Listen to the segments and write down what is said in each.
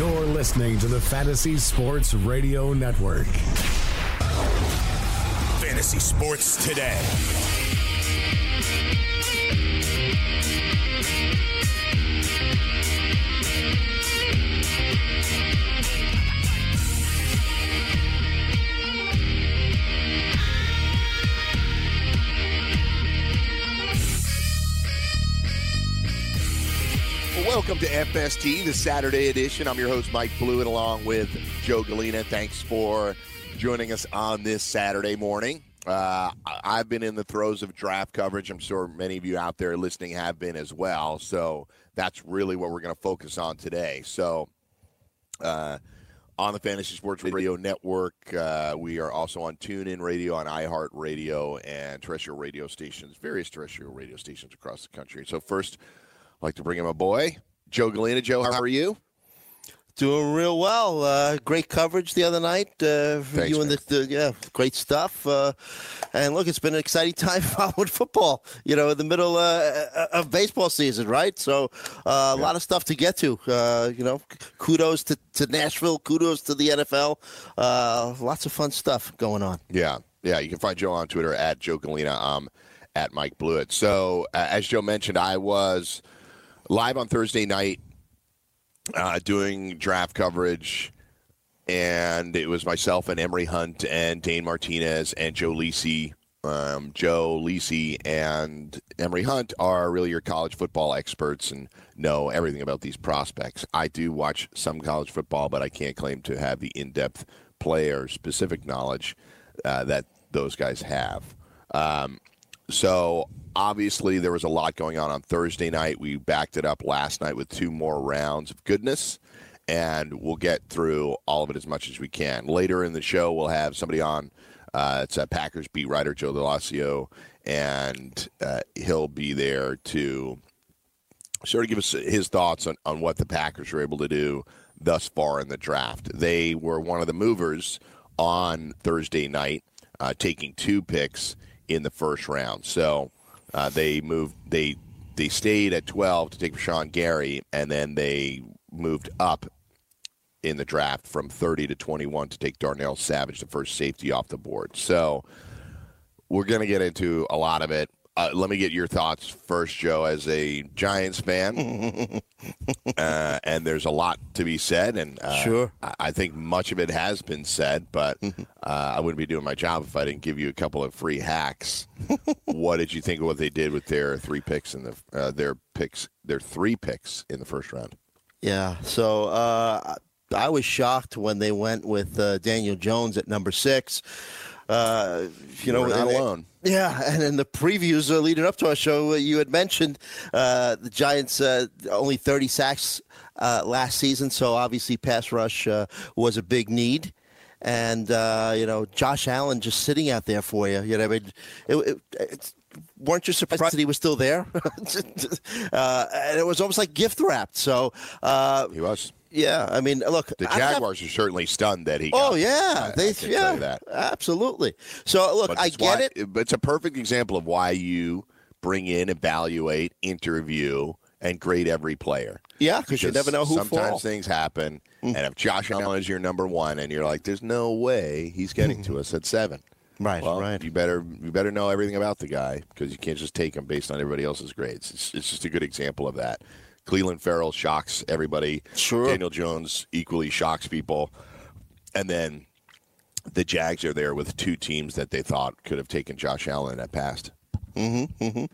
You're listening to the Fantasy Sports Radio Network. Fantasy Sports Today. Welcome to FST, the Saturday edition. I'm your host, Mike Blewett, along with Joe Galena. Thanks for joining us on this Saturday morning. Uh, I've been in the throes of draft coverage. I'm sure many of you out there listening have been as well. So that's really what we're going to focus on today. So, uh, on the Fantasy Sports Radio Network, uh, we are also on TuneIn Radio, on iHeartRadio, and terrestrial radio stations, various terrestrial radio stations across the country. So, first, I'd like to bring in my boy, Joe Galena. Joe, how are you? Doing real well. Uh, great coverage the other night. Uh, for Thanks, you and the, the yeah, great stuff. Uh, and look, it's been an exciting time following football. You know, in the middle uh, of baseball season, right? So uh, a lot of stuff to get to. Uh, you know, kudos to, to Nashville. Kudos to the NFL. Uh, lots of fun stuff going on. Yeah, yeah. You can find Joe on Twitter at Joe Galena. Um, at Mike Blewett. So, uh, as Joe mentioned, I was live on Thursday night uh, doing draft coverage, and it was myself and Emery Hunt and Dane Martinez and Joe Lisi. Um, Joe Lisi and Emery Hunt are really your college football experts and know everything about these prospects. I do watch some college football, but I can't claim to have the in-depth player specific knowledge uh, that those guys have. Um, so obviously there was a lot going on on Thursday night. We backed it up last night with two more rounds of goodness, and we'll get through all of it as much as we can. Later in the show, we'll have somebody on. Uh, it's a Packers beat writer, Joe Delasio, and uh, he'll be there to sort of give us his thoughts on, on what the Packers were able to do thus far in the draft. They were one of the movers on Thursday night, uh, taking two picks in the first round. So uh, they moved. They they stayed at 12 to take Rashan Gary, and then they moved up in the draft from 30 to 21 to take Darnell Savage, the first safety off the board. So we're going to get into a lot of it. Uh, let me get your thoughts first, Joe, as a Giants fan. uh, and there's a lot to be said, and uh, Sure. I, I think much of it has been said. But uh, I wouldn't be doing my job if I didn't give you a couple of free hacks. what did you think of what they did with their three picks in the uh, their picks, their three picks in the first round? Yeah. So uh, I was shocked when they went with uh, Daniel Jones at number six. Uh, you know, We're not and- alone. Yeah, and in the previews uh, leading up to our show, uh, you had mentioned uh, the Giants uh, only 30 sacks uh, last season, so obviously pass rush uh, was a big need. And uh, you know, Josh Allen just sitting out there for you. You know, I mean, it, it, it's, weren't you surprised that he was still there? uh, and it was almost like gift wrapped. So uh, He was. Yeah, I mean, look, The I have- Jaguars are certainly stunned that he. Oh got yeah, I- I they can yeah, that. absolutely. So look, I get why- it. But it's a perfect example of why you bring in, evaluate, interview, and grade every player. Yeah, because you never know who sometimes falls. things happen, mm. and if Josh Allen is your number one, and you're like, "There's no way he's getting to us at seven. Right, well, right. You better you better know everything about the guy because you can't just take him based on everybody else's grades. It's, it's just a good example of that. Clelin Ferrell shocks everybody. Sure. Daniel Jones equally shocks people, and then the Jags are there with two teams that they thought could have taken Josh Allen at past. Mm-hmm, mm-hmm.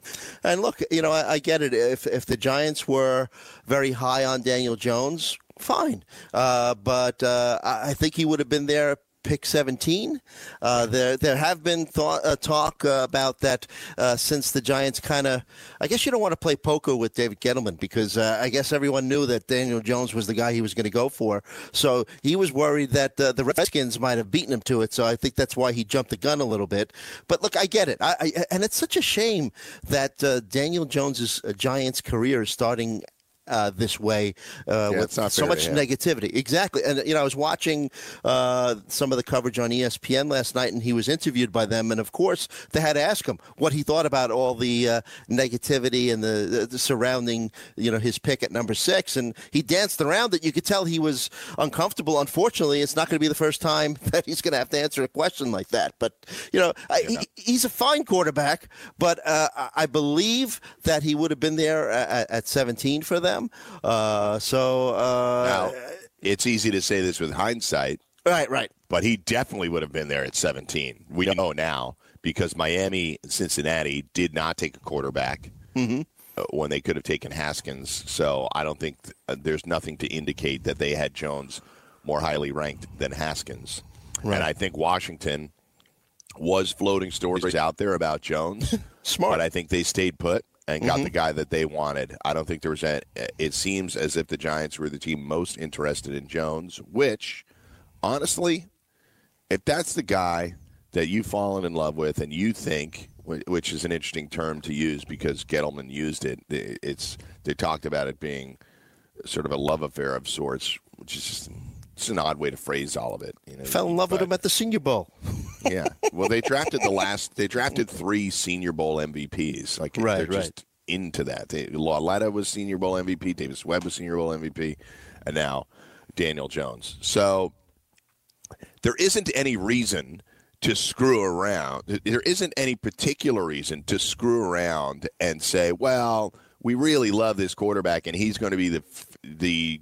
And look, you know, I, I, get it. If if the Giants were very high on Daniel Jones, fine. Uh, but uh, I think he would have been there pick 17. Uh, there, there have been thought, uh, talk uh, about that uh, since the Giants kind of. I guess you don't want to play poker with David Gettleman because uh, I guess everyone knew that Daniel Jones was the guy he was going to go for. So he was worried that uh, the Redskins might have beaten him to it. So I think that's why he jumped the gun a little bit. But look, I get it, I, I, and it's such a shame that Daniel Jones's Giants career is starting uh, this way uh, yeah, with so much negativity. Exactly. And, you know, I was watching uh, some of the coverage on ESPN last night, and he was interviewed by them. And, of course, they had to ask him what he thought about all the uh, negativity and the, the, surrounding, you know, his pick at number six. And he danced around it. You could tell he was uncomfortable. Unfortunately, it's not going to be the first time that he's going to have to answer a question like that. But, you know, I, he, he's a fine quarterback, but uh, I believe that he would have been there at, at 17 for them Uh, so uh, now, it's easy to say this with hindsight. Right, right. But he definitely would have been there at 17. We know now because Miami and Cincinnati did not take a quarterback mm-hmm. Uh, when they could have taken Haskins. So I don't think th- uh, there's nothing to indicate that they had Jones more highly ranked than Haskins. Right. And I think Washington was floating stories out there about Jones. Smart. But I think they stayed put and got mm-hmm. the guy that they wanted. I don't think there was a. It seems as if the Giants were the team most interested in Jones, which, honestly, if that's the guy that you've fallen in love with and you think, which is an interesting term to use because Gettleman used it, it's they talked about it being sort of a love affair of sorts, which is just it's an odd way to phrase all of it. You know, Fell in love but, with him at the Senior Bowl. yeah. Well, they drafted the last. They drafted three Senior Bowl MVPs. Like right, they're right. just into that. They, Lauletta was Senior Bowl MVP. Davis Webb was Senior Bowl MVP, and now Daniel Jones. So there isn't any reason to screw around. There isn't any particular reason to screw around and say, "Well, we really love this quarterback, and he's going to be the the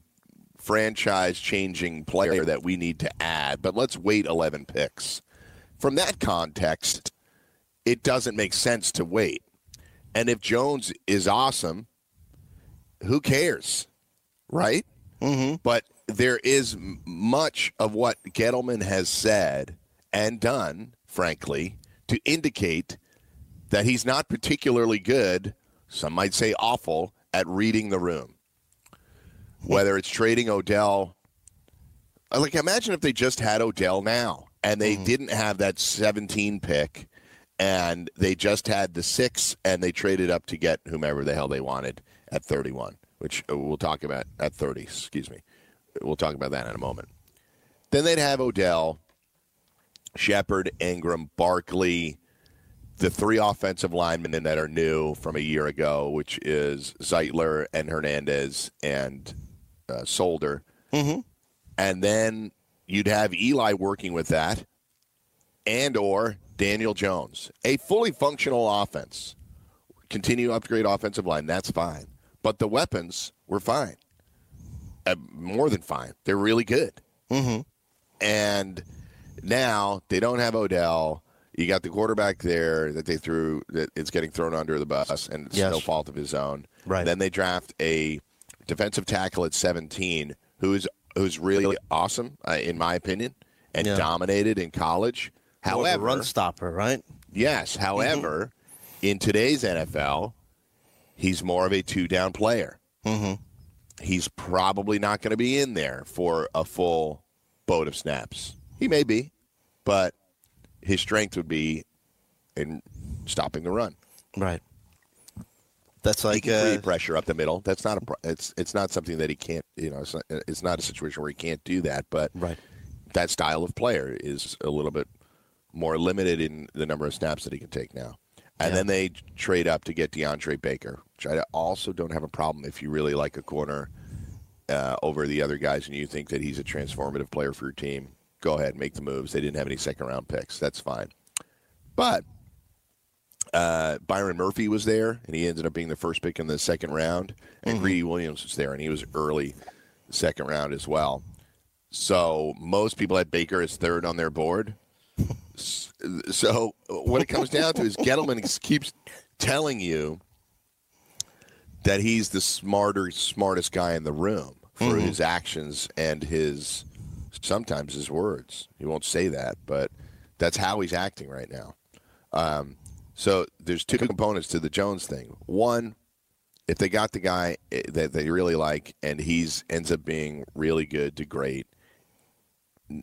franchise changing player that we need to add, but let's wait 11 picks. From that context, it doesn't make sense to wait. And if Jones is awesome, who cares? Right? Mm-hmm. But there is much of what Gettleman has said and done, frankly, to indicate that he's not particularly good, some might say awful, at reading the room whether it's trading Odell. Uh, like, imagine if they just had Odell now and they mm. didn't have that 17 pick and they just had the six and they traded up to get whomever the hell they wanted at 31, which uh, we'll talk about at 30, excuse me. We'll talk about that in a moment. Then they'd have Odell, Shepard, Ingram, Barkley, the three offensive linemen that are new from a year ago, which is Zeitler and Hernandez and uh, Solder, mm-hmm. and then you'd have Eli working with that, and or Daniel Jones, a fully functional offense. Continue to upgrade offensive line, that's fine, but the weapons were fine, uh, more than fine. They're really good, mm-hmm. and now they don't have Odell. You got the quarterback there that they threw that it's getting thrown under the bus, and it's yes. no fault of his own. Right. Then they draft a defensive tackle at 17 who's who's really awesome uh, in my opinion and yeah. dominated in college. However, run stopper, right? Yes. However, mm-hmm. in today's NFL, he's more of a two down player. Mm-hmm. He's probably not going to be in there for a full boat of snaps. He may be, but his strength would be in stopping the run. Right. That's like he can create uh, pressure up the middle. That's not a. It's it's not something that he can't. You know, it's not, it's not a situation where he can't do that. But right. that style of player is a little bit more limited in the number of snaps that he can take now. And yeah. then they trade up to get DeAndre Baker, which I also don't have a problem if you really like a corner uh, over the other guys and you think that he's a transformative player for your team. Go ahead, make the moves. They didn't have any second round picks. That's fine. But uh, Byron Murphy was there, and he ended up being the first pick in the second round. And mm-hmm. Greedy Williams was there, and he was early second round as well. So most people had Baker as third on their board. so what it comes down to is Gettleman keeps telling you that he's the smarter, smartest guy in the room for his actions and his sometimes his words. He won't say that, but that's how he's acting right now. Um, so there's two components to the Jones thing. One, if they got the guy eh, that they really like and he's ends up being really good to great,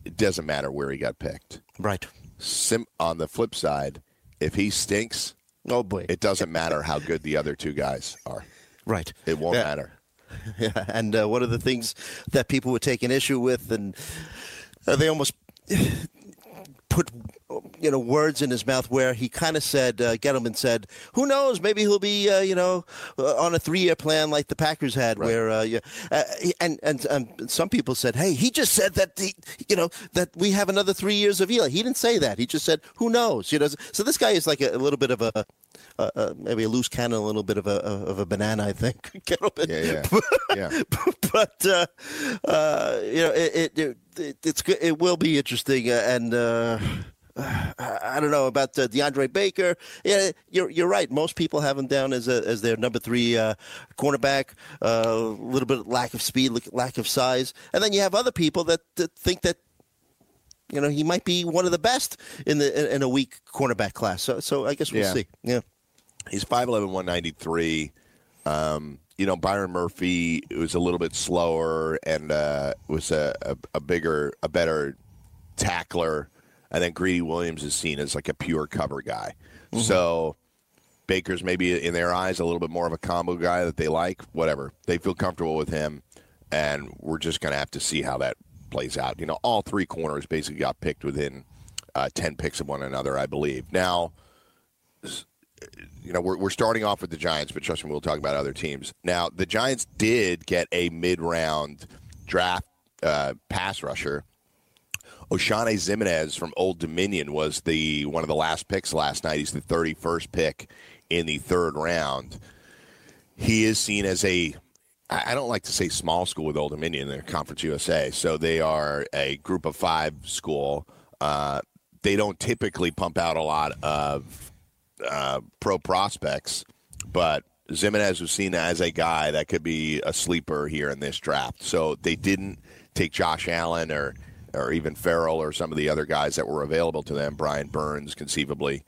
it doesn't matter where he got picked. Right. Sim- on the flip side, if he stinks, Oh boy. it doesn't matter how good the other two guys are. right. It won't Yeah. matter. Yeah, and uh, one of the things that people were taking issue with, and uh, they almost put you know words in his mouth where he kind of said, uh, Gettleman said, "Who knows? Maybe he'll be uh, you know uh, on a three-year plan like the Packers had, where uh, yeah, uh, and, and and some people said, hey, he just said that the you know that we have another three years of Eli. He didn't say that. He just said, who knows? You know, so this guy is like a, a little bit of a uh, uh, maybe a loose cannon, a little bit of a of a banana, I think. Gettleman. Yeah, yeah. yeah. but uh, uh, you know, it, it, it it's. It will be interesting, uh, and uh, I don't know about uh, DeAndre Baker. Yeah, you're you're right. Most people have him down as a, as their number three uh, cornerback. A little bit of lack of speed, lack of size, and then you have other people that, that think that. You know he might be one of the best in the in, in a weak cornerback class. So, so I guess we'll Yeah. see. Yeah, He's 5'11", 193. Um, you know, Byron Murphy was a little bit slower and uh, was a, a, a bigger, a better tackler. And then Greedy Williams is seen as like a pure cover guy. So Baker's maybe in their eyes a little bit more of a combo guy that they like. Whatever. They feel comfortable with him. And we're just going to have to see how that plays out. You know, all three corners basically got picked within uh, 10 picks of one another, I believe. Now, you know, we're, we're starting off with the Giants, but trust me, we'll talk about other teams. Now, the Giants did get a mid round draft uh, pass rusher. Oshane Ximines from Old Dominion was the one of the last picks last night. He's the 31st pick in the third round. He is seen as a I don't like to say small school with Old Dominion. They're Conference USA, so they are a group of five school. Uh, they don't typically pump out a lot of uh, pro prospects, but Ximines was seen as a guy that could be a sleeper here in this draft. So they didn't take Josh Allen or or even Ferrell or some of the other guys that were available to them, Brian Burns conceivably,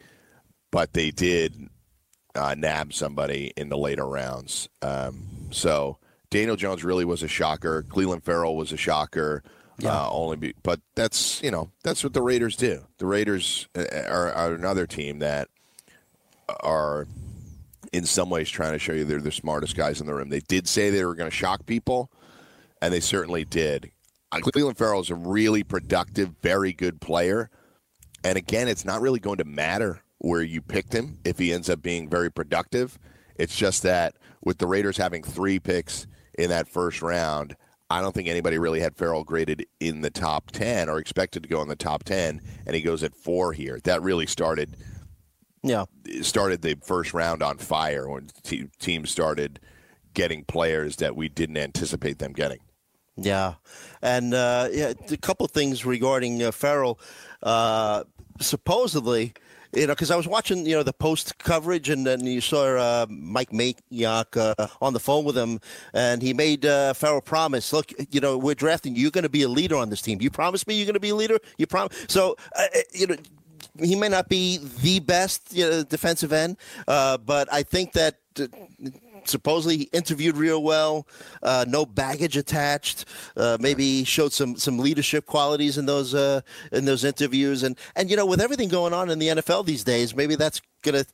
but they did uh, nab somebody in the later rounds. Um, so Daniel Jones really was a shocker. Clelin Ferrell was a shocker. Uh, only, be, but that's you know that's what the Raiders do. The Raiders uh, are, are another team that are in some ways trying to show you they're the smartest guys in the room. They did say they were going to shock people, and they certainly did. Uh, Clelin Ferrell is a really productive, very good player. And again, it's not really going to matter where you picked him if he ends up being very productive. It's just that with the Raiders having three picks in that first round, I don't think anybody really had Ferrell graded in the top 10 or expected to go in the top 10, and he goes at four here. That really started yeah. started the first round on fire when te- teams started getting players that we didn't anticipate them getting. Yeah, and uh, yeah, a couple things regarding uh, Ferrell. Uh, supposedly, you know, because I was watching, you know, the post coverage, and then you saw uh, Mike Mayock uh, on the phone with him, and he made uh, Ferrell promise, "Look, you know, we're drafting. You're going to be a leader on this team. You promise me you're going to be a leader. You promise." So, uh, you know. He may not be the best you know, defensive end, uh, but I think that uh, supposedly interviewed real well, uh, no baggage attached. Uh, maybe showed some some leadership qualities in those uh, in those interviews, and and you know with everything going on in the NFL these days, maybe that's gonna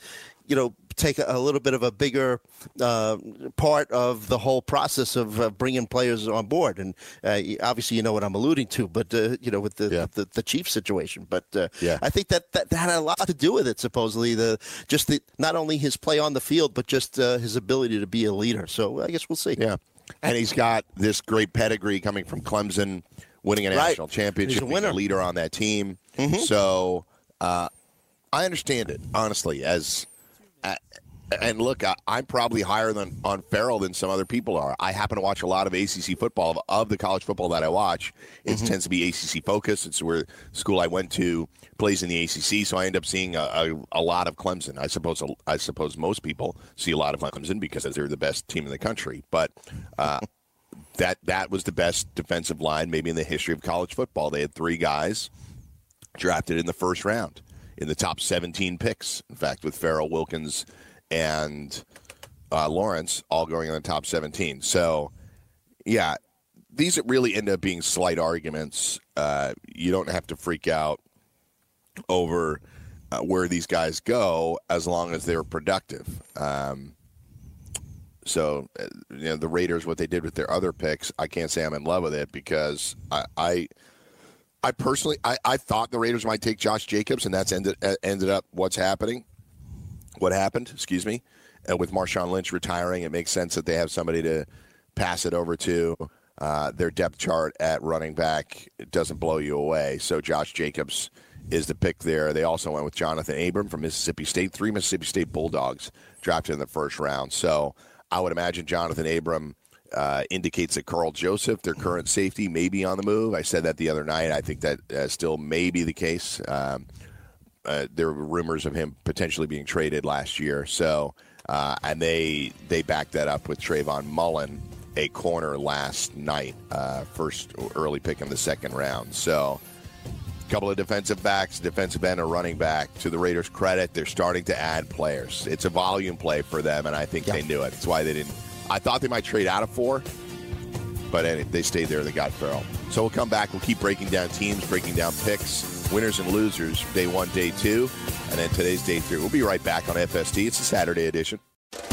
you know take a, a little bit of a bigger uh, part of the whole process of uh, bringing players on board. And uh, obviously, you know what I'm alluding to, but uh, you know with the Yeah. the, the Chiefs situation. But uh, Yeah. I think that, that that had a lot to do with it. Supposedly, the just the not only his play on the field, but just uh, his ability to be a leader. So I guess we'll see. Yeah. And he's got this great pedigree coming from Clemson, winning a Right. national championship, He's a winner. leader on that team. So uh, I understand it, honestly, as and look, I, I'm probably higher than on Ferrell than some other people are. I happen to watch a lot of ACC football. Of, of the college football that I watch, it mm-hmm. tends to be ACC focused. It's where school I went to plays in the ACC, so I end up seeing a, a, a lot of Clemson. I suppose I suppose most people see a lot of Clemson because they're the best team in the country. But uh, that that was the best defensive line maybe in the history of college football. They had three guys drafted in the first round in the top 17 picks. In fact, with Ferrell Wilkins and uh, Lawrence all going in the top 17. So, yeah, these really end up being slight arguments. Uh, you don't have to freak out over uh, where these guys go as long as they're productive. Um, so, uh, you know, the Raiders, what they did with their other picks, I can't say I'm in love with it because I, I, I personally, I, I thought the Raiders might take Josh Jacobs, and that's ended uh, ended up what's happening what happened, excuse me, uh, with Marshawn Lynch retiring, it makes sense that they have somebody to pass it over to. Uh, their depth chart at running back doesn't blow you away. So Josh Jacobs is the pick there. They also went with Johnathan Abram from Mississippi State, three Mississippi State Bulldogs drafted in the first round. So I would imagine Johnathan Abram uh, indicates that Karl Joseph, their current safety, may be on the move. I said that the other night. I think that uh, still may be the case. Um, uh, there were rumors of him potentially being traded last year. So, uh, and they they backed that up with Trayvon Mullen, a corner last night, uh, first early pick in the second round. So, a couple of defensive backs, defensive end, a running back. To the Raiders' credit, they're starting to add players. It's a volume play for them, and I think they knew it. That's why they didn't. I thought they might trade out of four, but they stayed there. They got Ferrell. So we'll come back. We'll keep breaking down teams, breaking down picks winners and losers, day one, day two, and then today's day three. We'll be right back on FST. It's a Saturday edition.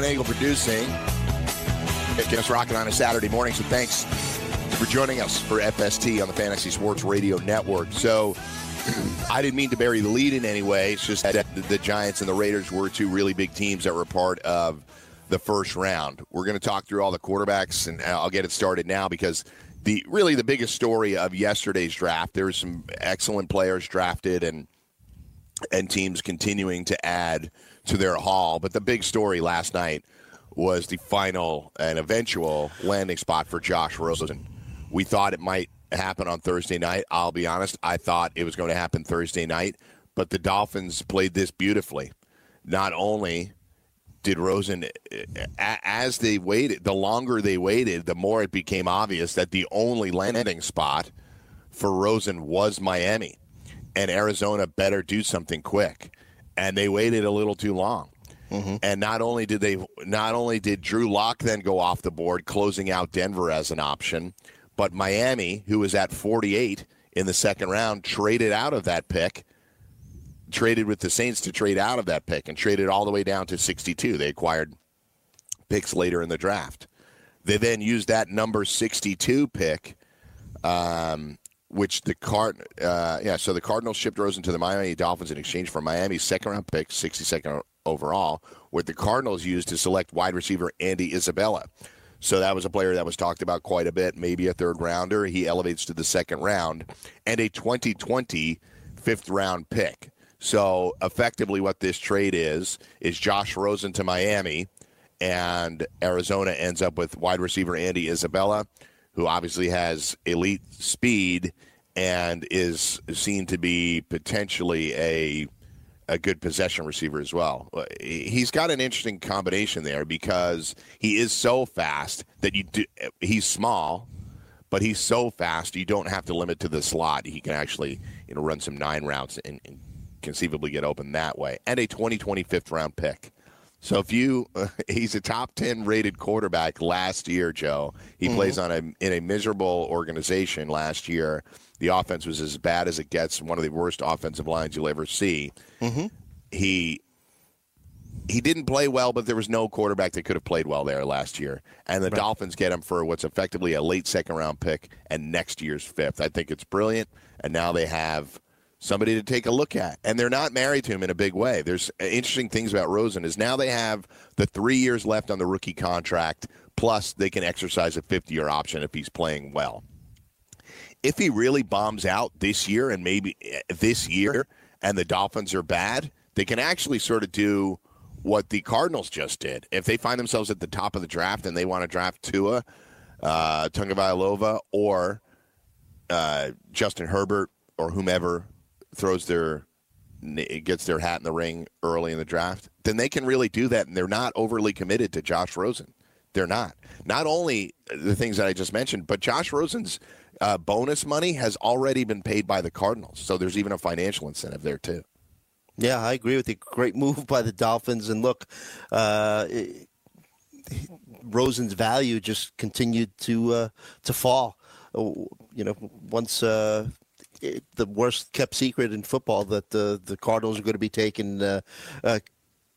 John Angle producing. Getting us rocking on a Saturday morning. So thanks for joining us for FST on the Fantasy Sports Radio Network. So I didn't mean to bury the lead in any way. It's just that the Giants and the Raiders were two really big teams that were part of the first round. We're going to talk through all the quarterbacks, and I'll get it started now because the really the biggest story of yesterday's draft. There were some excellent players drafted, and and teams continuing to add to their haul. But the big story last night was the final and eventual landing spot for Josh Rosen. We thought it might happen on Thursday night. I'll be honest, I thought it was going to happen Thursday night, but the Dolphins played this beautifully. Not only did Rosen, as they waited, the longer they waited, the more it became obvious that the only landing spot for Rosen was Miami, and Arizona better do something quick and they waited a little too long. Mm-hmm. And not only did they, not only did Drew Lock then go off the board, closing out Denver as an option, but Miami, who was at 48 in the second round, traded out of that pick, traded with the Saints to trade out of that pick, and traded all the way down to 62. They acquired picks later in the draft. They then used that number 62 pick um, which the card uh, yeah so the Cardinals shipped Rosen to the Miami Dolphins in exchange for Miami's second round pick 62nd overall what the Cardinals used to select wide receiver Andy Isabella. So that was a player that was talked about quite a bit maybe a third rounder. He elevates to the second round and a 2020 fifth round pick. So effectively what this trade is is Josh Rosen to Miami and Arizona ends up with wide receiver Andy Isabella who obviously has elite speed and is seen to be potentially a a good possession receiver as well. Uh, he's got an interesting combination there because he is so fast that you do, he's small, but he's so fast you don't have to limit to the slot. He can actually you know run some nine routes and, and conceivably get open that way. And a 2020 fifth round pick. So if you, uh, he's a top 10 rated quarterback last year, Joe. He mm-hmm. plays on a in a miserable organization last year. The offense was as bad as it gets, one of the worst offensive lines you'll ever see. Mm-hmm. He he didn't play well, but there was no quarterback that could have played well there last year. And the right. Dolphins get him for what's effectively a late second round pick and next year's fifth. I think it's brilliant. And now they have somebody to take a look at. And they're not married to him in a big way. There's interesting things about Rosen is now they have the three years left on the rookie contract, plus they can exercise a 50 year option if he's playing well. If he really bombs out this year and maybe eh, this year and the Dolphins are bad, they can actually sort of do what the Cardinals just did. If they find themselves at the top of the draft and they want to draft Tua, uh, Tagovailoa, or uh, Justin Herbert or whomever throws their gets their hat in the ring early in the draft, then they can really do that, and they're not overly committed to Josh Rosen. They're not. Not only the things that I just mentioned, but Josh Rosen's uh, bonus money has already been paid by the Cardinals, so there's even a financial incentive there too. Yeah, I agree with you. Great move by the Dolphins, and look, uh, Rosen's value just continued to uh, to fall. Oh, you know, once uh, the worst kept secret in football that the the Cardinals are going to be taking uh, uh,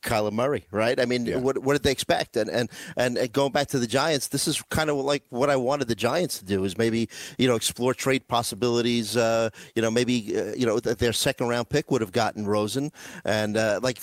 Kyler Murray, right? I mean, yeah. what what did they expect? And, and and going back to the Giants, this is kind of like what I wanted the Giants to do is maybe you know explore trade possibilities. Uh, you know, maybe uh, you know their second round pick would have gotten Rosen, and uh, like.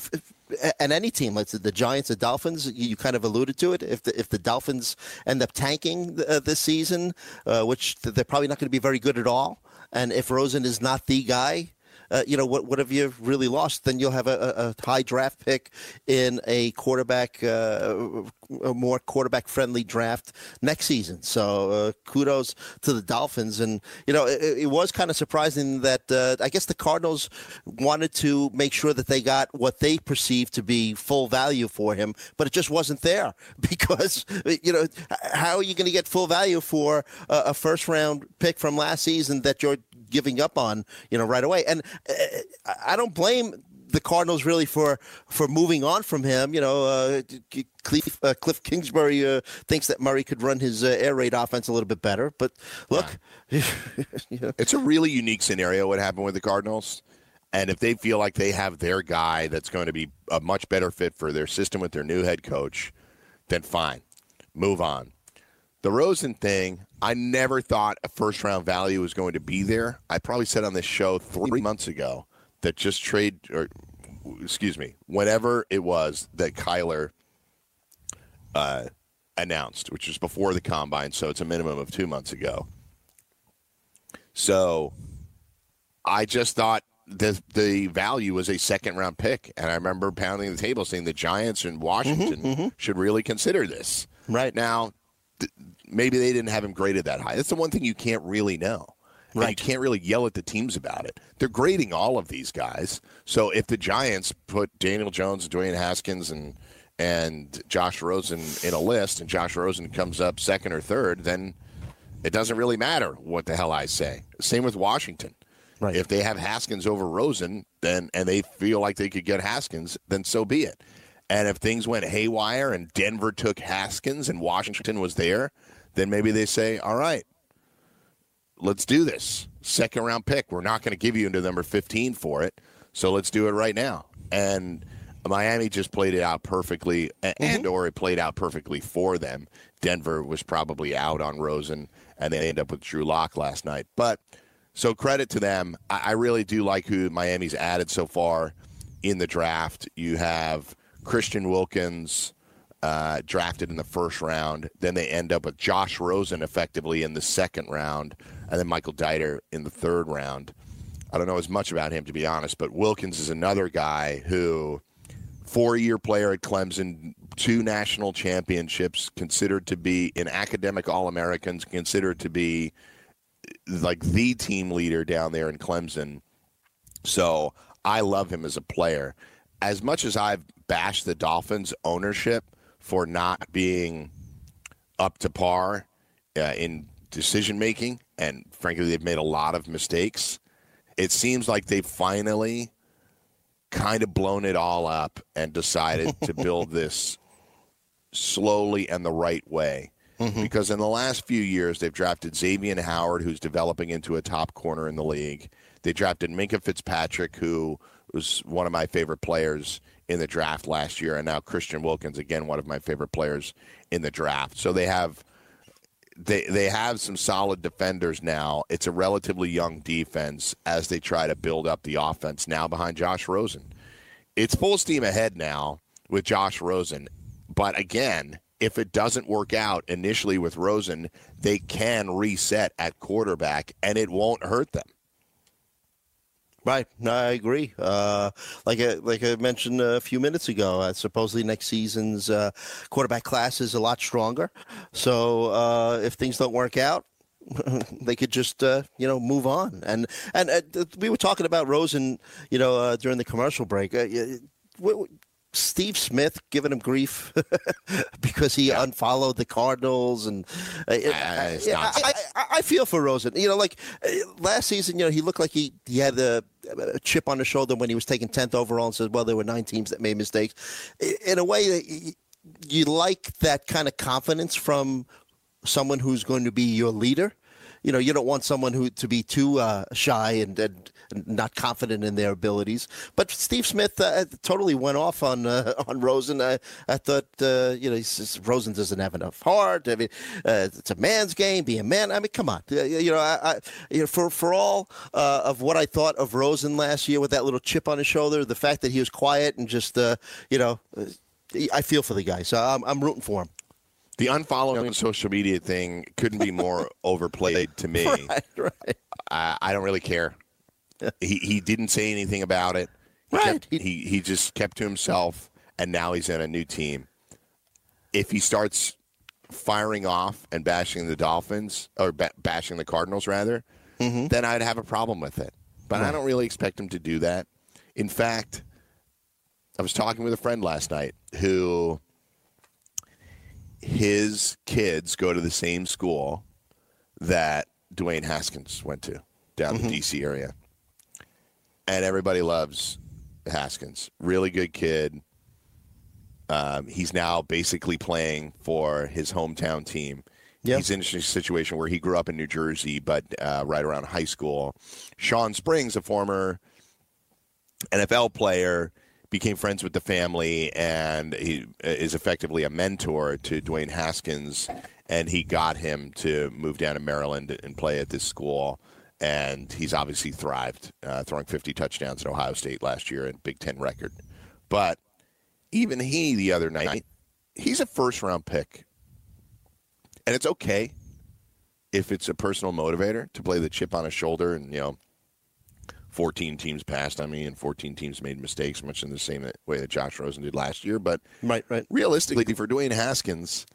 and any team, like the Giants, the Dolphins, you, kind of alluded to it. If the if the Dolphins end up tanking uh, this season, uh, which they're probably not going to be very good at all, and if Rosen is not the guy, uh, you know, what, what have you really lost? Then you'll have a, a high draft pick in a quarterback, uh, a more quarterback friendly draft next season. So uh, kudos to the Dolphins. And, you know, it, it was kind of surprising that uh, I guess the Cardinals wanted to make sure that they got what they perceived to be full value for him, but it just wasn't there because, you know, how are you going to get full value for a, a first round pick from last season that you're giving up on, you know, right away. And uh, I don't blame the Cardinals really for for moving on from him. You know, uh, Cliff, uh, Cliff Kingsbury uh, thinks that Murray could run his uh, air raid offense a little bit better. But look, yeah. you know. it's a really unique scenario. What happened with the Cardinals? And if they feel like they have their guy that's going to be a much better fit for their system with their new head coach, then fine, move on. The Rosen thing, I never thought a first round value was going to be there. I probably said on this show three months ago that just trade, or excuse me, whenever it was that Kyler uh, announced, which was before the combine, so it's a minimum of two months ago. So I just thought the the value was a second round pick, and I remember pounding the table saying the Giants and Washington mm-hmm, mm-hmm. should really consider this. Right now, maybe they didn't have him graded that high. That's the one thing you can't really know. Right. And you can't really yell at the teams about it. They're grading all of these guys. So if the Giants put Daniel Jones, and Dwayne Haskins, and and Josh Rosen in a list, and Josh Rosen comes up second or third, then it doesn't really matter what the hell I say. Same with Washington. Right. If they have Haskins over Rosen, then and they feel like they could get Haskins, then so be it. And if things went haywire and Denver took Haskins and Washington was there, then maybe they say, all right, let's do this. Second round pick. We're not going to give you into number 15 for it. So let's do it right now. And Miami just played it out perfectly, mm-hmm. and or it played out perfectly for them. Denver was probably out on Rosen, and they end up with Drew Lock last night. But so credit to them. I, I really do like who Miami's added so far in the draft. You have Christian Wilkins uh, drafted in the first round. Then they end up with Josh Rosen effectively in the second round, and then Michael Deiter in the third round. I don't know as much about him to be honest, but Wilkins is another guy who, four-year player at Clemson, two national championships, considered to be in academic All-Americans, considered to be like the team leader down there in Clemson. So I love him as a player. As much as I've bashed the Dolphins ownership for not being up to par uh, in decision making, and frankly, they've made a lot of mistakes. It seems like they've finally kind of blown it all up and decided to build this slowly and the right way. Mm-hmm. Because in the last few years, they've drafted Xavier Howard, who's developing into a top corner in the league. They drafted Minkah Fitzpatrick, who was one of my favorite players in the draft last year, and now Christian Wilkins, again one of my favorite players in the draft. So they have they they have some solid defenders now. It's a relatively young defense as they try to build up the offense now behind Josh Rosen. It's full steam ahead now with Josh Rosen, but again, if it doesn't work out initially with Rosen, they can reset at quarterback and it won't hurt them. Right, no, I agree. Uh, like I, like I mentioned a few minutes ago, uh, supposedly next season's uh, quarterback class is a lot stronger. So uh, if things don't work out, they could just uh, you know move on. And and uh, we were talking about Rosen, you know, during the commercial break. Steve Smith giving him grief because he yeah. unfollowed the Cardinals, and uh, uh, I, I, I, I, feel for Rosen. You know, like uh, last season, you know, he looked like he, he had a, a chip on the shoulder when he was taken tenth overall, and said, "Well, there were nine teams that made mistakes." In a way, you like that kind of confidence from someone who's going to be your leader you know, you don't want someone who to be too uh, shy and, and, not confident in their abilities. But Steve Smith uh, totally went off on uh, on Rosen. I, I thought, uh, you know, says, Rosen doesn't have enough heart. I mean, uh, it's a man's game. Be a man. I mean, come on. you know, I, I, you know, for for all uh, of what I thought of Rosen last year with that little chip on his shoulder, the fact that he was quiet and just, you know. I feel for the guy, so I'm, I'm rooting for him. The unfollowing on social media thing couldn't be more overplayed to me. Right, right. I, I don't really care. He he didn't say anything about it. He right. Kept, he he just kept to himself, and now he's in a new team. If he starts firing off and bashing the Dolphins or ba- bashing the Cardinals rather, mm-hmm. then I'd have a problem with it. But right. I don't really expect him to do that. In fact, I was talking with a friend last night who his kids go to the same school that Dwayne Haskins went to down mm-hmm. the D.C. area, and everybody loves Haskins. Really good kid. Um, he's now basically playing for his hometown team. Yep. He's in a situation where he grew up in New Jersey, but uh, right around high school. Sean Springs, a former NFL player, became friends with the family and he is effectively a mentor to Dwayne Haskins. And he got him to move down to Maryland and play at this school. And he's obviously thrived, uh, throwing 50 touchdowns at Ohio State last year and Big Ten record. But even he, the other night, he's a first round pick. And it's okay if it's a personal motivator to play the chip on his shoulder and, you know, 14 teams passed on me and 14 teams made mistakes, much in the same way that Josh Rosen did last year. But right, right. realistically, for Dwayne Haskins,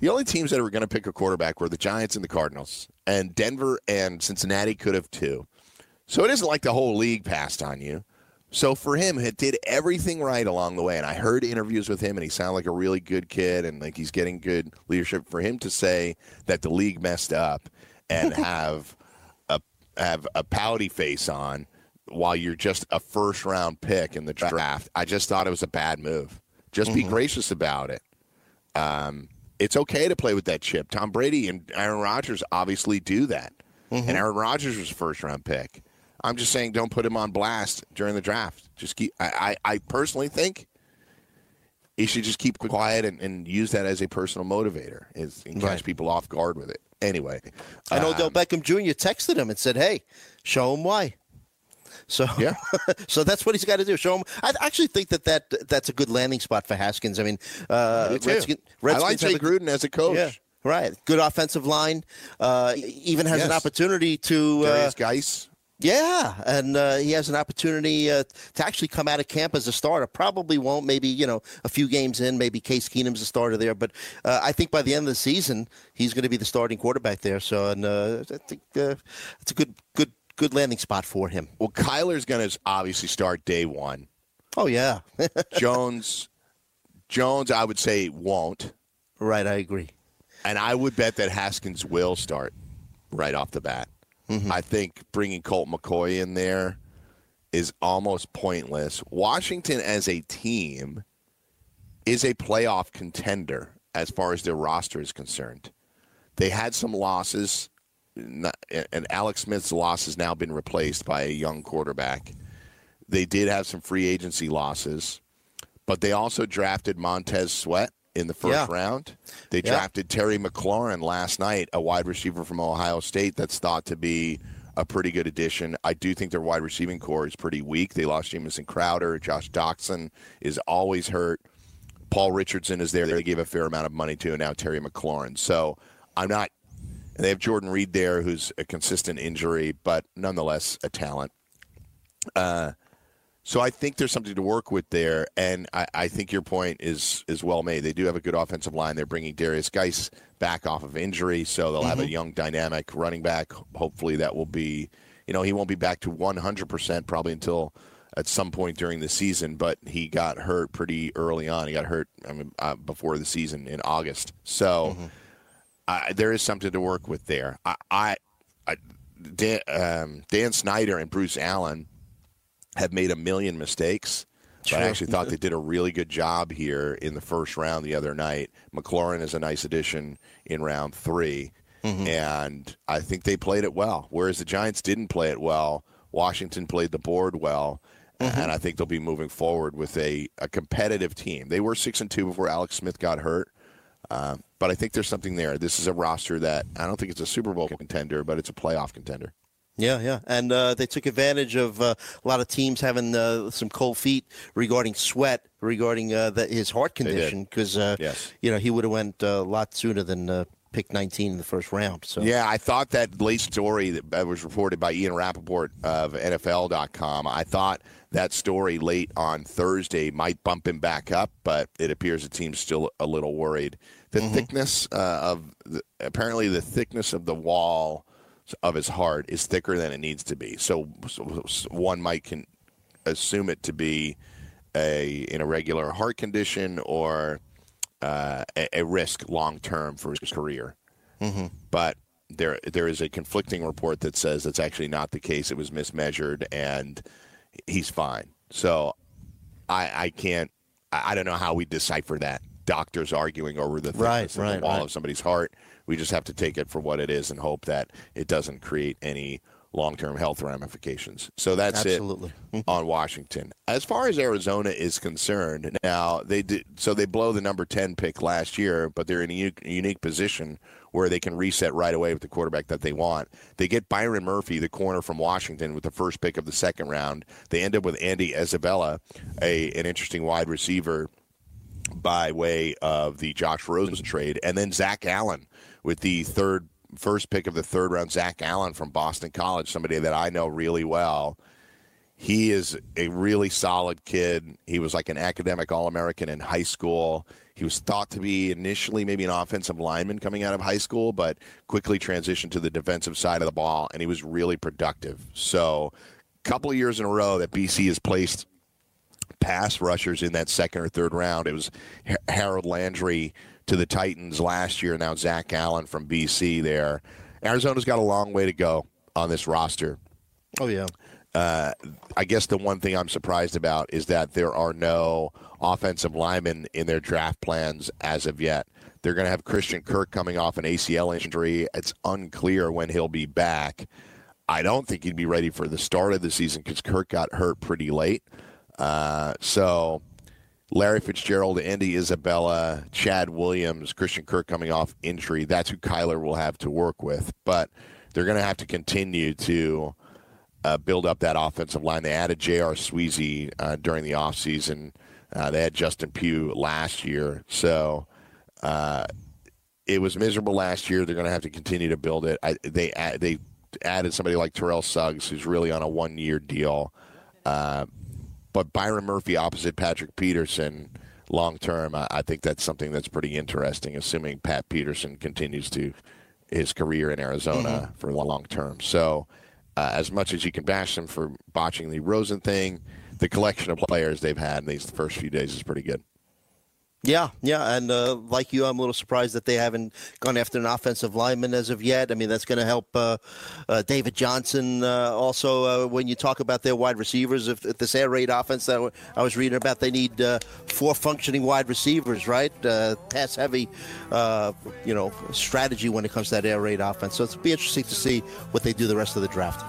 the only teams that were going to pick a quarterback were the Giants and the Cardinals, and Denver and Cincinnati could have too. So it isn't like the whole league passed on you. So for him, it did everything right along the way. And I heard interviews with him, and he sounded like a really good kid, and like he's getting good leadership. For him to say that the league messed up and have a have a pouty face on while you're just a first round pick in the draft. I just thought it was a bad move. Just mm-hmm. be gracious about it. Um, it's okay to play with that chip. Tom Brady and Aaron Rodgers obviously do that. Mm-hmm. And Aaron Rodgers was a first round pick. I'm just saying don't put him on blast during the draft. Just keep I, I, I personally think he should just keep quiet and, and, use that as a personal motivator is, and catch right. people off guard with it. Anyway. I know um, Odell Beckham Jr. texted him and said, Hey, show him why. So yeah, so that's what he's got to do. Show him. I actually think that, that that's a good landing spot for Haskins. I mean, uh, Redskin, Redskins I like Jay Gruden as a coach. Yeah. Right, good offensive line. Uh, even has yes. an opportunity to uh, Guice. Yeah, and uh, he has an opportunity uh, to actually come out of camp as a starter. Probably won't. Maybe you know a few games in. Maybe Case Keenum's a starter there, but uh, I think by the end of the season he's going to be the starting quarterback there. So, and uh, I think uh, it's a good good good landing spot for him. Well, Kyler's going to obviously start day one. Oh yeah, Jones, Jones, I would say won't. Right, I agree. And I would bet that Haskins will start. right off the bat. Mm-hmm. I think bringing Colt McCoy in there is almost pointless. Washington as a team is a playoff contender as far as their roster is concerned. They had some losses, not- and Alex Smith's loss has now been replaced by a young quarterback. They did have some free agency losses, but they also drafted Montez Sweat in the first Yeah. round. They Yeah. drafted Terry McLaurin last night, a wide receiver from Ohio State that's thought to be a pretty good addition. I do think their wide receiving corps is pretty weak. They lost Jamison Crowder. Josh Doctson is always hurt. Paul Richardson is there. They gave a fair amount of money to, and now Terry McLaurin. So I'm not. They have Jordan Reed there, who's a consistent injury, but nonetheless a talent. Uh, so I think there's something to work with there, and I, I think your point is is well made. They do have a good offensive line. They're bringing Derrius Guice back off of injury, so they'll have a young, dynamic running back. Hopefully, that will be, you know, he won't be back to 100 percent probably until at some point during the season. But he got hurt pretty early on. He got hurt I mean, uh, before the season in August, so uh, there is something to work with there. I, I, I Dan, um, Dan Snyder and Bruce Allen have made a million mistakes. But I actually thought they did a really good job here in the first round the other night. McLaurin is a nice addition in round 3 and I think they played it well. Whereas the Giants didn't play it well, Washington played the board well, and I think they'll be moving forward with a, a competitive team. They were six and two before Alex Smith got hurt, uh, but I think there's something there. This is a roster that I don't think it's a Super Bowl contender, but it's a playoff contender. Yeah, yeah, and uh, they took advantage of uh, a lot of teams having uh, some cold feet regarding Sweat, regarding uh, the, his heart condition, because uh, Yes. you know he would have went uh, a lot sooner than uh, pick 19 in the first round. So Yeah, I thought that late story that was reported by Ian Rapoport of NFL.com, I thought that story late on Thursday might bump him back up, but it appears the team's still a little worried. The thickness uh, of the, apparently the thickness of the wall of his heart is thicker than it needs to be. So, so so one might can assume it to be a an irregular heart condition or uh, a, a risk long term for his career but there there is a conflicting report that says that's actually not the case. It was mismeasured, and he's fine. So I I can't I, I don't know how we decipher that. Doctors arguing over the thickness Right, of the wall right. of somebody's heart. We just have to take it for what it is and hope that it doesn't create any long term health ramifications. So that's Absolutely. it on Washington. As far as Arizona is concerned, now they did so they blow the number ten pick last year, but they're in a unique, unique position where they can reset right away with the quarterback that they want. They get Byron Murphy, the corner from Washington, with the first pick of the second round. They end up with Andy Isabella, a an interesting wide receiver by way of the Josh Rosen trade, and then Zach Allen with the third first pick of the third round. Zach Allen from Boston College, somebody that I know really well. He is a really solid kid. He was like an academic All American in high school. He was thought to be initially maybe an offensive lineman coming out of high school, but quickly transitioned to the defensive side of the ball, and he was really productive. So, a couple of years in a row that BC has placed pass rushers in that second or third round. It was Harold Landry to the Titans last year. Now Zach Allen from BC there. Arizona's got a long way to go on this roster. Oh yeah. Uh, I guess the one thing I'm surprised about is that there are no offensive linemen in their draft plans as of yet. They're going to have Christian Kirk coming off an ACL injury. It's unclear when he'll be back. I don't think he'd be ready for the start of the season because Kirk got hurt pretty late. Uh, so Larry Fitzgerald, Andy Isabella, Chad Williams, Christian Kirk coming off injury. That's who Kyler will have to work with. But they're going to have to continue to uh, build up that offensive line. They added J.R. Sweezy uh, during the offseason. Uh, they had Justin Pugh last year. So uh, it was miserable last year. They're going to have to continue to build it. I, they they added somebody like Terrell Suggs, who's really on a one year deal. Uh, but Byron Murphy opposite Patrick Peterson long term, I, I think that's something that's pretty interesting. Assuming Pat Peterson continues to his career in Arizona for the long term. So, uh, as much as you can bash them for botching the Rosen thing, the collection of players they've had in these first few days is pretty good. Yeah, yeah, and uh, like you, I'm a little surprised that they haven't gone after an offensive lineman as of yet. I mean, that's going to help uh, uh, David Johnson. Uh, also, uh, when you talk about their wide receivers, if, if this air raid offense that I was reading about, they need uh, four functioning wide receivers, right? pass heavy, you know, strategy when it comes to that air raid offense. So it'll be interesting to see what they do the rest of the draft.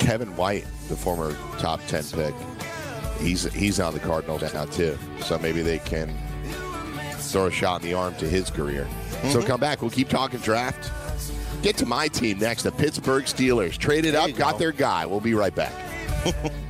Kevin White, the former top ten pick, he's he's on the Cardinals now too. So maybe they can throw a shot in the arm to his career. Mm-hmm. So come back. We'll keep talking draft. Get to my team next, the Pittsburgh Steelers. Traded up, got their guy. We'll be right back.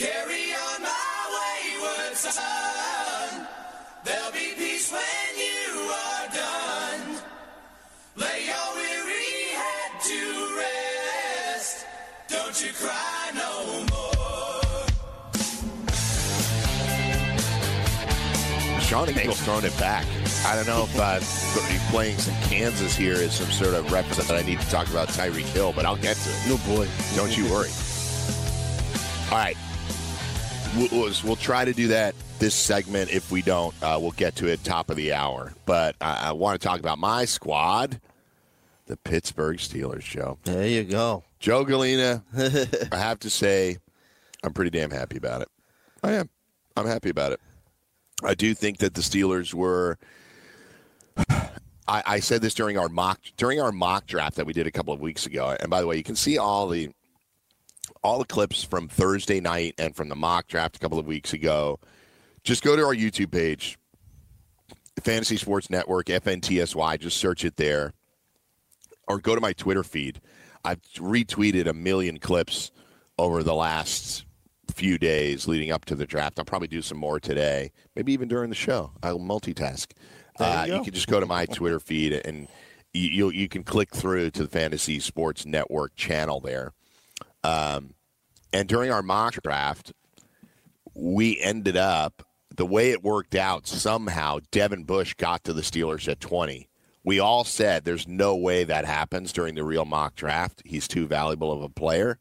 Carry on my wayward son. There'll be peace when you are done. Lay your weary head to rest. Don't you cry no more. Sean Engel's throwing it back. I don't know if uh, playing some Kansas here is some sort of reference that I need to talk about Tyreek Hill, but I'll get to it. No boy. Don't you worry. All right we'll, we'll try to do that this segment. If we don't, uh, we'll get to it top of the hour. But I, I want to talk about my squad, the Pittsburgh Steelers, Joe. There you go. Joe Galena, I have to say, I'm pretty damn happy about it. I am. I'm happy about it. I do think that the Steelers were. I, I said this during our mock during our mock draft that we did a couple of weeks ago. And by the way, you can see all the all the clips from Thursday night and from the mock draft a couple of weeks ago. Just go to our YouTube page, Fantasy Sports Network, FNTSY. Just search it there. Or go to my Twitter feed. I've retweeted a million clips over the last few days leading up to the draft. I'll probably do some more today, maybe even during the show. I'll multitask. You, uh, you, can just go to my Twitter feed and you, you, you can click through to the Fantasy Sports Network channel there um, and during our mock draft, we ended up the way it worked out. Somehow, Devin Bush got to the Steelers at 20. We all said there's no way that happens during the real mock draft. He's too valuable of a player.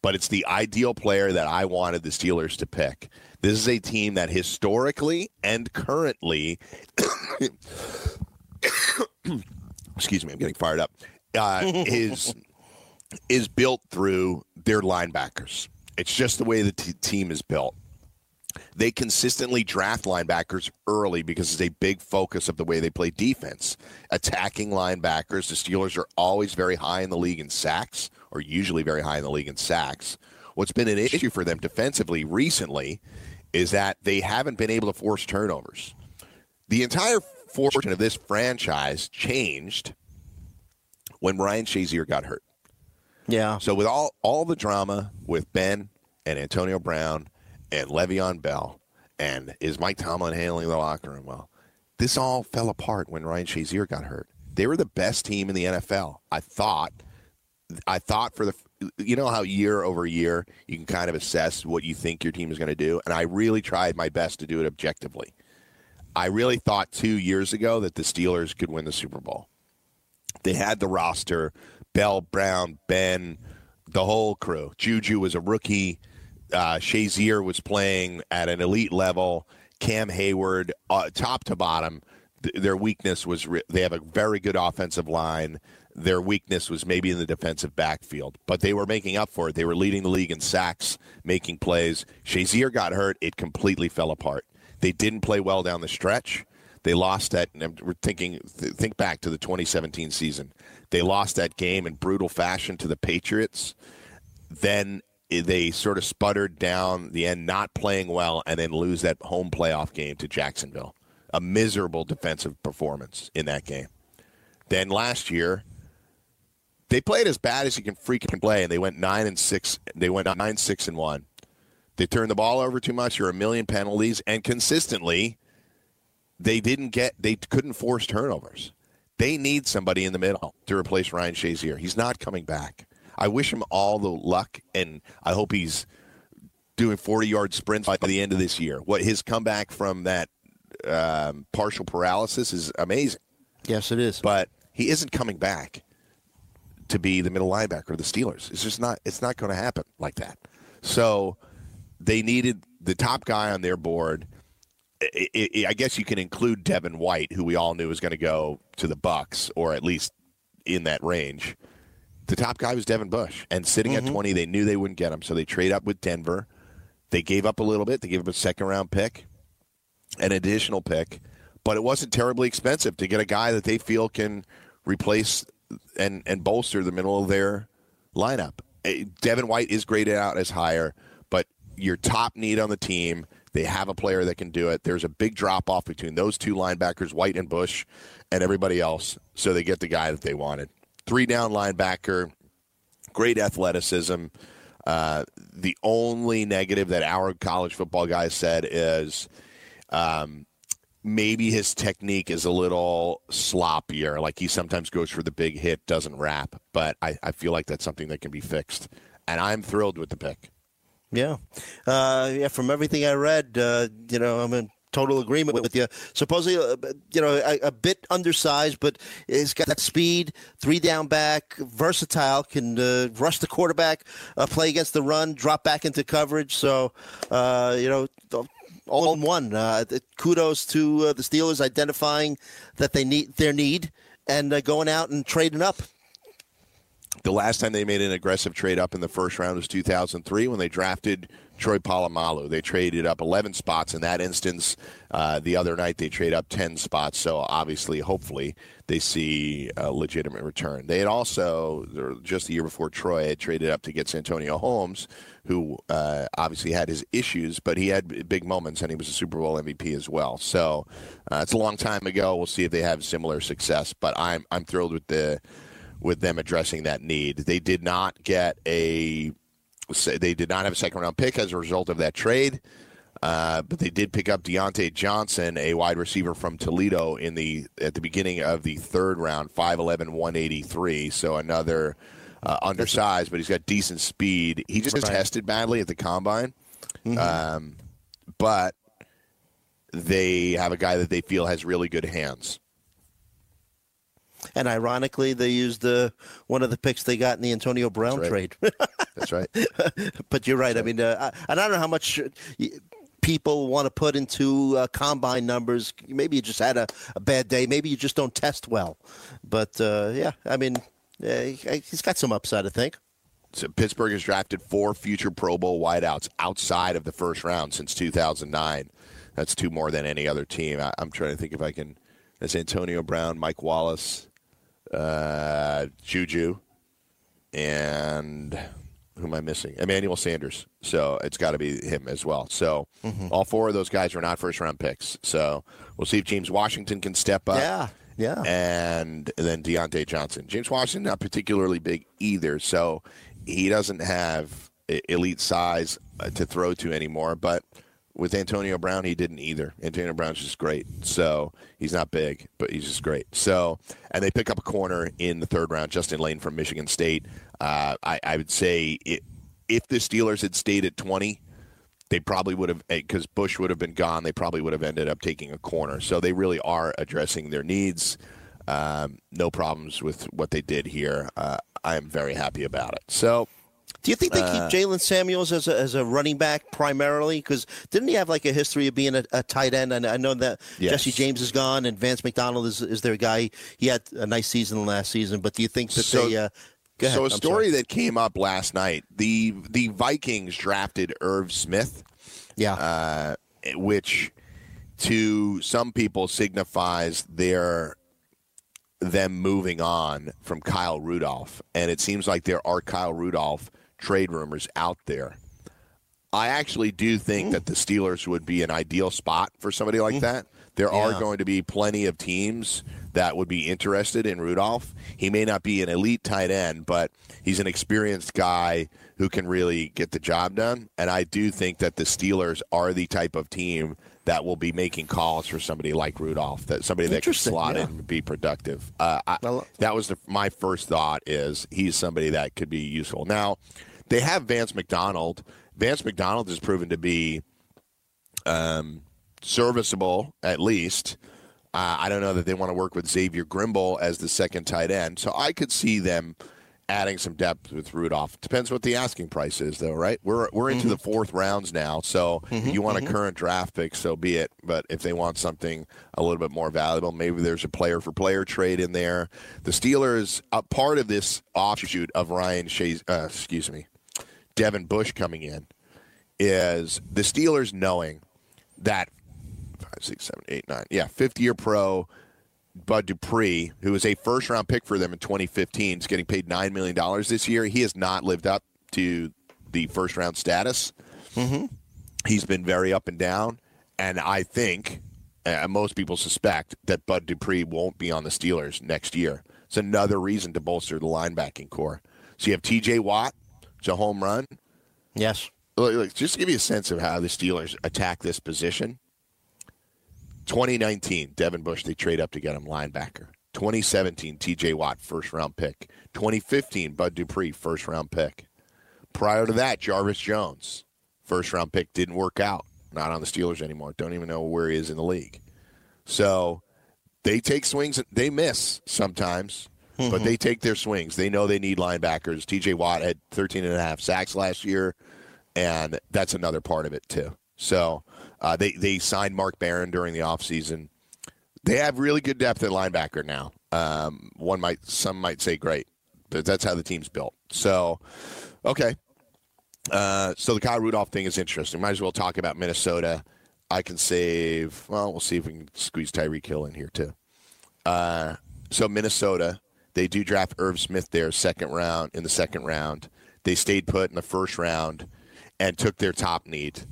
But it's the ideal player that I wanted the Steelers to pick. This is a team that historically and currently, excuse me, I'm getting fired up, uh, is is built through their linebackers. It's just the way the t- team is built. They consistently draft linebackers early because it's a big focus of the way they play defense. Attacking linebackers, the Steelers are always very high in the league in sacks, or usually very high in the league in sacks. What's been an issue for them defensively recently is that they haven't been able to force turnovers. The entire fortune of this franchise changed when Ryan Shazier got hurt. Yeah. So with all all the drama with Ben and Antonio Brown and Le'Veon Bell and is Mike Tomlin handling the locker room well? This all fell apart when Ryan Shazier got hurt. They were the best team in the NFL. I thought. I thought for the you know how year over year you can kind of assess what you think your team is going to do, and I really tried my best to do it objectively. I really thought two years ago that the Steelers could win the Super Bowl. They had the roster Bell, Brown, Ben, the whole crew. Juju was a rookie. Uh, Shazier was playing at an elite level. Cam Heyward, uh, top to bottom, th- their weakness was re- they have a very good offensive line. Their weakness was maybe in the defensive backfield, but they were making up for it. They were leading the league in sacks, making plays. Shazier got hurt; it completely fell apart. They didn't play well down the stretch. They lost that. We're thinking. Think back to the 2017 season. They lost that game in brutal fashion to the Patriots. Then eh, they sort of sputtered down the end, not playing well, and then lose that home playoff game to Jacksonville. A miserable defensive performance in that game. Then last year, they played as bad as you can freaking play, and they went nine and six. They went nine six and one. They turned the ball over too much. There were a million penalties, and consistently, they didn't get they couldn't force turnovers. They need somebody in the middle to replace Ryan Shazier. He's not coming back. I wish him all the luck, and I hope he's doing 40 yard sprints by the end of this year. What his comeback from that um, partial paralysis is amazing. Yes, it is. But he isn't coming back to be the middle linebacker of the Steelers. It's just not. It's not going to happen like that. So they needed the top guy on their board. I, I, I guess you can include Devin White, who we all knew was going to go to the Bucks, or at least in that range. The top guy was Devin Bush, and sitting Mm-hmm. at twenty, they knew they wouldn't get him, so they trade up with Denver. They gave up a little bit. They gave up a second round pick, an additional pick, but it wasn't terribly expensive to get a guy that they feel can replace and and bolster the middle of their lineup. Eh, Devin White is graded out as higher, but your top need on the team, they have a player that can do it. There's a big drop off between those two linebackers, White and Bush, and everybody else. So they get the guy that they wanted. Three down linebacker, great athleticism. Uh, the only negative that our college football guys said is um, maybe his technique is a little sloppier. Like he sometimes goes for the big hit, doesn't wrap. But I, I feel like that's something that can be fixed. And I'm thrilled with the pick. Yeah, uh, yeah. From everything I read, uh, you know, I'm in total agreement with you. Supposedly, uh, you know, a, a bit undersized, but he's got that speed, three down back, versatile, can uh, rush the quarterback, uh, play against the run, drop back into coverage. So, uh, you know. All in one. Uh, kudos to uh, the Steelers identifying that they need their need and going out and trading up. The last time they made an aggressive trade up in the first round was 2003 when they drafted Troy Polamalu. They traded up 11 spots in that instance. Uh, the other night they trade up 10 spots. So obviously, hopefully, they see a legitimate return. They had also, just the year before Troy, had traded up to get Santonio Holmes, who uh, obviously had his issues, but he had big moments and he was a Super Bowl MVP as well. So uh, it's a long time ago. We'll see if they have similar success. But I'm I'm thrilled with the with them addressing that need. They did not get a they did not have a second round pick as a result of that trade. Uh, but they did pick up Diontae Johnson, a wide receiver from Toledo, in the at the beginning of the third round, 5'11", 183. So another uh, undersized, but he's got decent speed. He just tested badly at the combine, um, but they have a guy that they feel has really good hands. And ironically, they used uh, one of the picks they got in the Antonio Brown That's trade. That's right. but you're right. I mean, uh, I, and I don't know how much people want to put into uh, combine numbers. Maybe you just had a, a bad day. Maybe you just don't test well. But uh, yeah, I mean, uh, he- he's got some upside, I think. So Pittsburgh has drafted four future Pro Bowl wideouts outside of the first round since 2009. That's two more than any other team. I, I'm trying to think if I can. That's Antonio Brown, Mike Wallace, uh, Juju, and who am I missing? Emmanuel Sanders. So it's got to be him as well. So all four of those guys are not first round picks. So we'll see if James Washington can step up yeah, yeah. and then Diontae Johnson. James Washington not particularly big either, so he doesn't have elite size uh, to throw to anymore. But with Antonio Brown, he didn't either. Antonio Brown's just great, so he's not big, but he's just great. So, and they pick up a corner in the third round, Justin Layne from Michigan State. Uh, I, I would say it, if the Steelers had stayed at twenty they probably would have because Bush would have been gone. They probably would have ended up taking a corner. So they really are addressing their needs. Um, no problems with what they did here. Uh, I am very happy about it. So Do you think they Uh, keep Jaylen Samuels as a, as a running back primarily? Because didn't he have like a history of being a, a tight end? And I know that Yes. Jesse James is gone and Vance McDonald is, is their guy. He had a nice season last season, but do you think that So- they? Uh, ahead. So a I'm story sorry. that came up last night: the the Vikings drafted Irv Smith, yeah, uh, which to some people signifies their them moving on from Kyle Rudolph, and it seems like there are Kyle Rudolph trade rumors out there. I actually do think that the Steelers would be an ideal spot for somebody like that. There are going to be plenty of teams that would be interested in Rudolph. He may not be an elite tight end, but he's an experienced guy who can really get the job done. And I do think that the Steelers are the type of team that will be making calls for somebody like Rudolph, that somebody that can slot yeah. in and be productive. Uh, I, I that was the, my first thought is he's somebody that could be useful. Now, they have Vance McDonald. Vance McDonald has proven to be um, serviceable at least. Uh, I don't know that they want to work with Xavier Grimble as the second tight end, so I could see them adding some depth with Rudolph. Depends what the asking price is, though, right? We're we're into the fourth rounds now, so if you want a current draft pick, so be it. But if they want something a little bit more valuable, maybe there's a player for player trade in there. The Steelers, a part of this offshoot of Ryan Shays, uh, excuse me, Devin Bush coming in, is the Steelers knowing that five, six, seven, eight, nine, yeah, fifth year pro Bud Dupree, who was a first round pick for them in 2015, is getting paid $9 million this year. He has not lived up to the first round status. Mm-hmm. He's been very up and down. And I think, uh, most people suspect, that Bud Dupree won't be on the Steelers next year. It's another reason to bolster the linebacking corps. So you have TJ Watt, it's a home run. Yes. Look, look, just to give you a sense of how the Steelers attack this position. 2019, Devin Bush, they trade up to get him linebacker. 2017, TJ Watt, first round pick. 2015, Bud Dupree, first round pick. Prior to that, Jarvis Jones, first round pick, didn't work out. Not on the Steelers anymore. Don't even know where he is in the league. So they take swings. They miss sometimes, but they take their swings. They know they need linebackers. TJ Watt had 13 and a half sacks last year, and that's another part of it, too. So uh, they, they signed Mark Barron during the offseason. They have really good depth at linebacker now. Um, one might, some might say great, but that's how the team's built. So, okay. Uh, so the Kyle Rudolph thing is interesting. Might as well talk about Minnesota. I can save. Well, we'll see if we can squeeze Tyreek Hill in here too. Uh, so Minnesota, they do draft Irv Smith there second round in the second round. They stayed put in the first round and took their top need.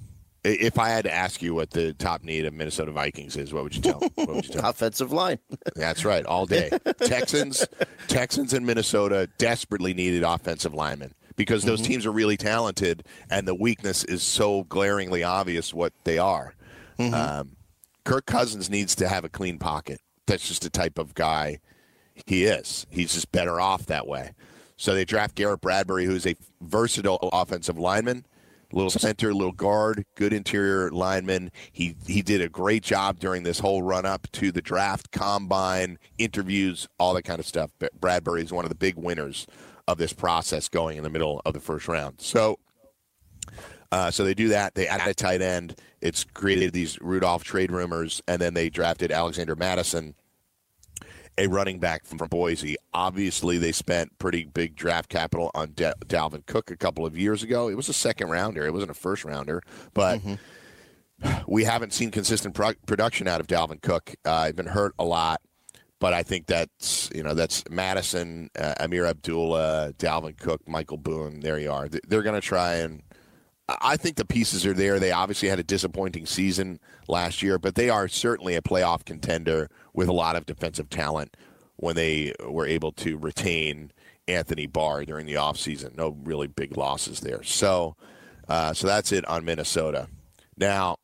If I had to ask you what the top need of Minnesota Vikings is, what would you tell? What would you tell? Offensive line. That's right, all day. Texans, Texans, and Minnesota desperately needed offensive linemen because those teams are really talented, and the weakness is so glaringly obvious what they are. Um, Kirk Cousins needs to have a clean pocket. That's just the type of guy he is. He's just better off that way. So they draft Garrett Bradbury, who's a versatile offensive lineman, little center, little guard, good interior lineman. He he did a great job during this whole run up to the draft, combine, interviews, all that kind of stuff. But Bradbury is one of the big winners of this process going in the middle of the first round. So uh, so they do that. They add a tight end. It's created these Rudolph trade rumors, and then they drafted Alexander Mattison, a running back from, from Boise. Obviously, they spent pretty big draft capital on Da- Dalvin Cook a couple of years ago. It was a second rounder. It wasn't a first rounder, but we haven't seen consistent pro- production out of Dalvin Cook. Uh, he's been hurt a lot, but I think that's you know that's Mattison, uh, Ameer Abdullah, Dalvin Cook, Michael Boone. There you are. They- They're going to try and. I think the pieces are there. They obviously had a disappointing season last year, but they are certainly a playoff contender with a lot of defensive talent when they were able to retain Anthony Barr during the offseason. No really big losses there. So, uh, so that's it on Minnesota. Now,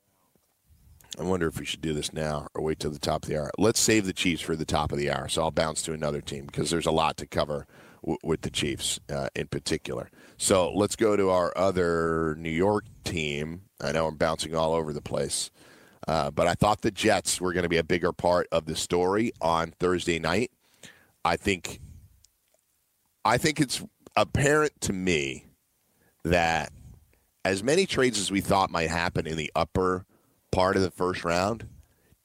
I wonder if we should do this now or wait till the top of the hour. Let's save the Chiefs for the top of the hour. So I'll bounce to another team because there's a lot to cover w- with the Chiefs uh, in particular. So let's go to our other New York team. I know I'm bouncing all over the place, uh, but I thought the Jets were going to be a bigger part of the story on Thursday night. I think, I think it's apparent to me that as many trades as we thought might happen in the upper part of the first round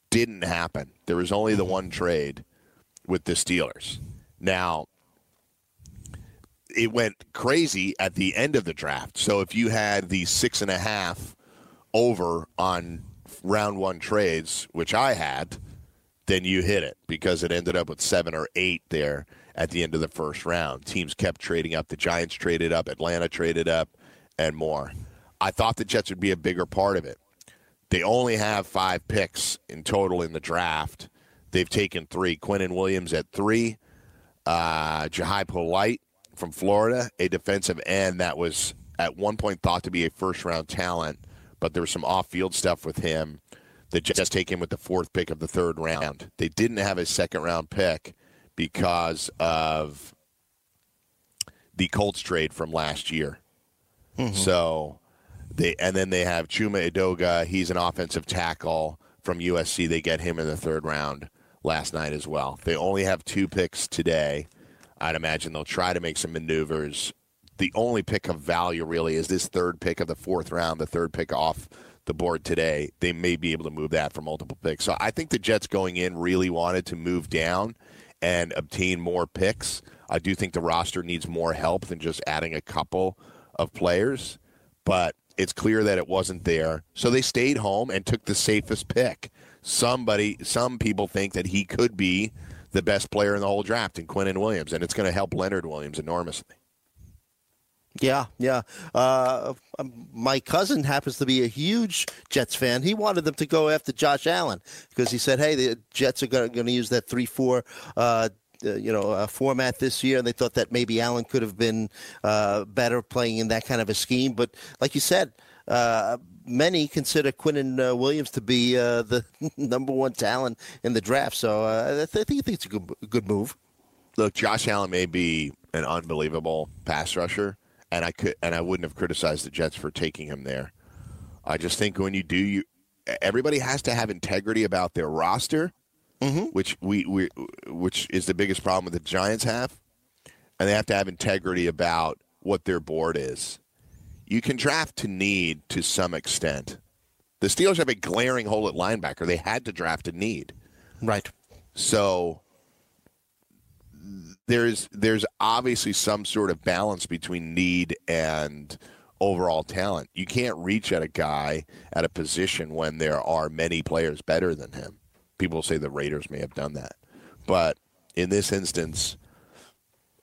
didn't happen. There was only the one trade with the Steelers. Now, it went crazy at the end of the draft. So if you had the six and a half over on round one trades, which I had, then you hit it because it ended up with seven or eight there at the end of the first round. Teams kept trading up. The Giants traded up, Atlanta traded up, and more. I thought the Jets would be a bigger part of it. They only have five picks in total in the draft. They've taken three. Quinnen Williams at three. Uh, Jachai Polite from Florida, a defensive end that was at one point thought to be a first round talent, but there was some off field stuff with him. The Jets take him with the fourth pick of the third round. They didn't have a second round pick because of the Colts trade from last year. Mm-hmm. So they and then they have Chuma Edoga. He's an offensive tackle from USC. They get him in the third round last night as well. They only have two picks today. I'd imagine they'll try to make some maneuvers. The only pick of value really is this third pick of the fourth round, the third pick off the board today. They may be able to move that for multiple picks. So I think the Jets going in really wanted to move down and obtain more picks. I do think the roster needs more help than just adding a couple of players, but it's clear that it wasn't there. So they stayed home and took the safest pick. Somebody, some people think that he could be the best player in the whole draft in Quinnen Williams, and it's going to help Leonard Williams enormously. Yeah, yeah. Uh, um, my cousin happens to be a huge Jets fan. He wanted them to go after Josh Allen because he said, "Hey, the Jets are going to use that three-four uh, uh, you know uh, format this year, and they thought that maybe Allen could have been uh, better playing in that kind of a scheme. But like you said, uh, many consider Quinnen uh, Williams to be uh, the number one talent in the draft. So I, th- I think it's a good, good move. Look, Josh Allen may be an unbelievable pass rusher, and I could and I wouldn't have criticized the Jets for taking him there. I just think when you do, you everybody has to have integrity about their roster mm-hmm. which we, we which is the biggest problem that the Giants have, and they have to have integrity about what their board is. You can draft to need to some extent. The Steelers have a glaring hole at linebacker. They had to draft to need. Right. So there's there's obviously some sort of balance between need and overall talent. You can't reach at a guy at a position when there are many players better than him people say the Raiders may have done that. But in this instance,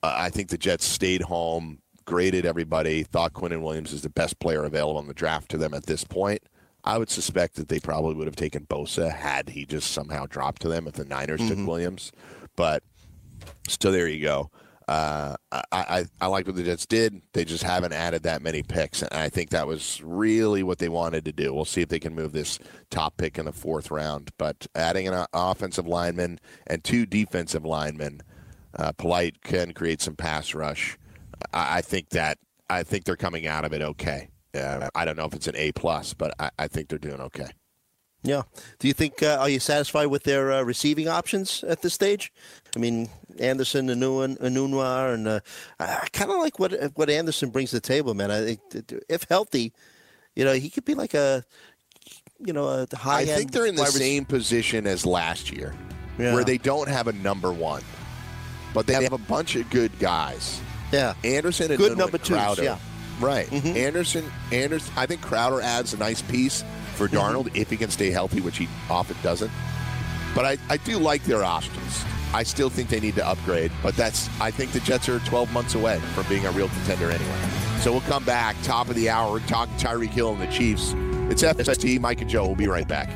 uh, I think the Jets stayed home, graded everybody, thought Quinnen Williams is the best player available in the draft to them at this point. I would suspect that they probably would have taken Bosa had he just somehow dropped to them if the Niners mm-hmm. took Williams. But so there you go. Uh, I, I, I like what the Jets did. They just haven't added that many picks, and I think that was really what they wanted to do. We'll see if they can move this top pick in the fourth round. But adding an offensive lineman and two defensive linemen, uh, Polite can create some pass rush. I, I, think that I think they're coming out of it okay. Uh, I don't know if it's an A plus, but I, I think they're doing okay. Yeah. Do you think uh, are you satisfied with their uh, receiving options at this stage? I mean, Anderson, Enunwa, and uh, I kind of like what what Anderson brings to the table, man. I think if healthy, you know, he could be like a you know a high. I think they're in the same position as last year, yeah. where they don't have a number one, but they have a bunch of good guys. Yeah, Anderson and good number two. Yeah, right. Mm-hmm. Anderson, Anderson. I think Crowder adds a nice piece for mm-hmm. Darnold mm-hmm. if he can stay healthy, which he often doesn't. But I, I do like their options. I still think they need to upgrade, but that's I think the Jets are 12 months away from being a real contender anyway. So we'll come back top of the hour, talk Tyreek Hill and the Chiefs. It's FST. Mike and Joe. We'll be right back.